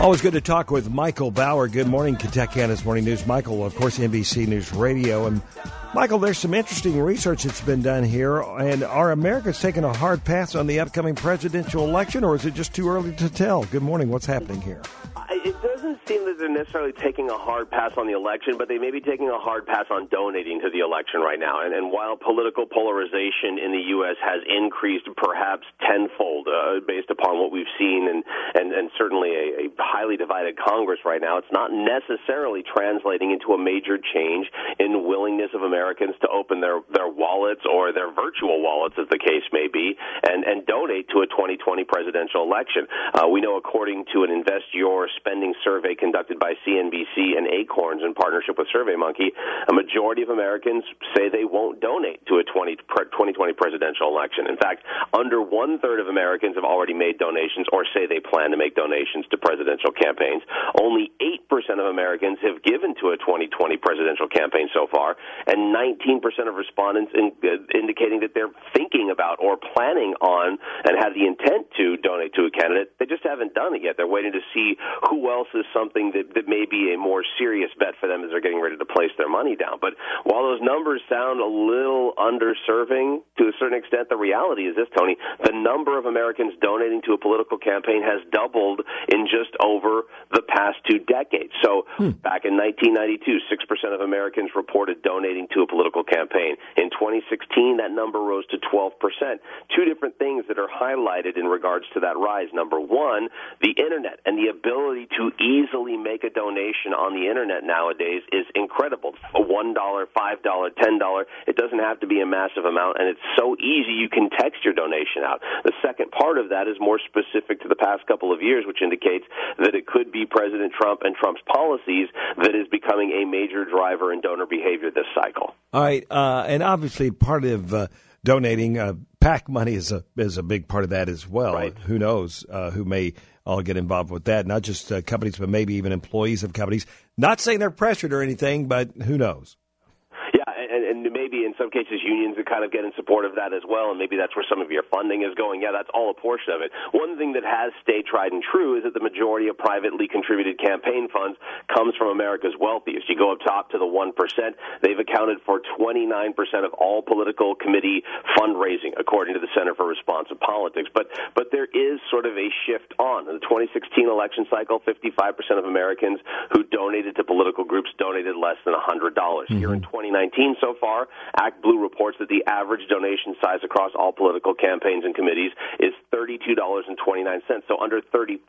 Always good to talk with Michael Bower. Good morning, Kentuckiana's Morning News. Michael, of course, NBC News Radio. And Michael, there's some interesting research that's been done here. And are Americans taking a hard pass on the upcoming presidential election, or is it just too early to tell? Good morning. What's happening here? It doesn't seem that they're necessarily taking a hard pass on the election, but they may be taking a hard pass on donating to the election right now. And, and while political polarization in the U.S. has increased perhaps tenfold uh, based upon what we've seen and, and, and certainly a, a highly divided Congress right now, it's not necessarily translating into a major change in willingness of Americans to open their, their wallets or their virtual wallets, as the case may be, and, and donate to a 2020 presidential election. Uh, we know, according to an Invest in You spending survey conducted by CNBC and Acorns in partnership with SurveyMonkey, a majority of Americans say they won't donate to a 20, 2020 presidential election. In fact, under one third of Americans have already made donations or say they plan to make donations to presidential campaigns. Only 8% of Americans have given to a 2020 presidential campaign so far, and 19% of respondents in, uh, indicating that they're thinking about or planning on and have the intent to donate to a candidate. They just haven't done it yet. They're waiting to see who else is something that, that may be a more serious bet for them as they're getting ready to place their money down. But while those numbers sound a little underserving to a certain extent, the reality is this, Tony, the number of Americans donating to a political campaign has doubled in just over the past two decades. So hmm. back in 1992, 6% of Americans reported donating to a political campaign. In 2016, that number rose to 12%. Two different things that are highlighted in regards to that rise. Number one, the internet and the ability to easily make a donation on the internet nowadays is incredible. A $1, $5, $10, it doesn't have to be a massive amount, and it's so easy you can text your donation out. The second part of that is more specific to the past couple of years, which indicates that it could be President Trump and Trump's policies that is becoming a major driver in donor behavior this cycle. All right, uh, and obviously part of uh, donating uh, PAC money is a is a big part of that as well. Right. Who knows uh, who may all get involved with that? Not just uh, companies, but maybe even employees of companies. Not saying they're pressured or anything, but who knows? And, and maybe in some cases unions that kind of get in support of that as well, and maybe that's where some of your funding is going. Yeah, that's all a portion of it. One thing that has stayed tried and true is that the majority of privately contributed campaign funds comes from America's wealthiest. You go up top to the 1%, they've accounted for 29% of all political committee fundraising, according to the Center for Responsive Politics. But, but there is sort of a shift on. In the 2016 election cycle, 55% of Americans who donated to political groups donated less than $100. dollars mm hmm Here in 2019, so far, Act Blue reports that the average donation size across all political campaigns and committees is $32.29, so under $35.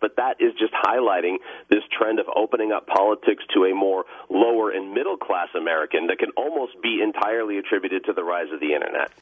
But that is just highlighting this trend of opening up politics to a more lower and middle class American that can almost be entirely attributed to the rise of the internet.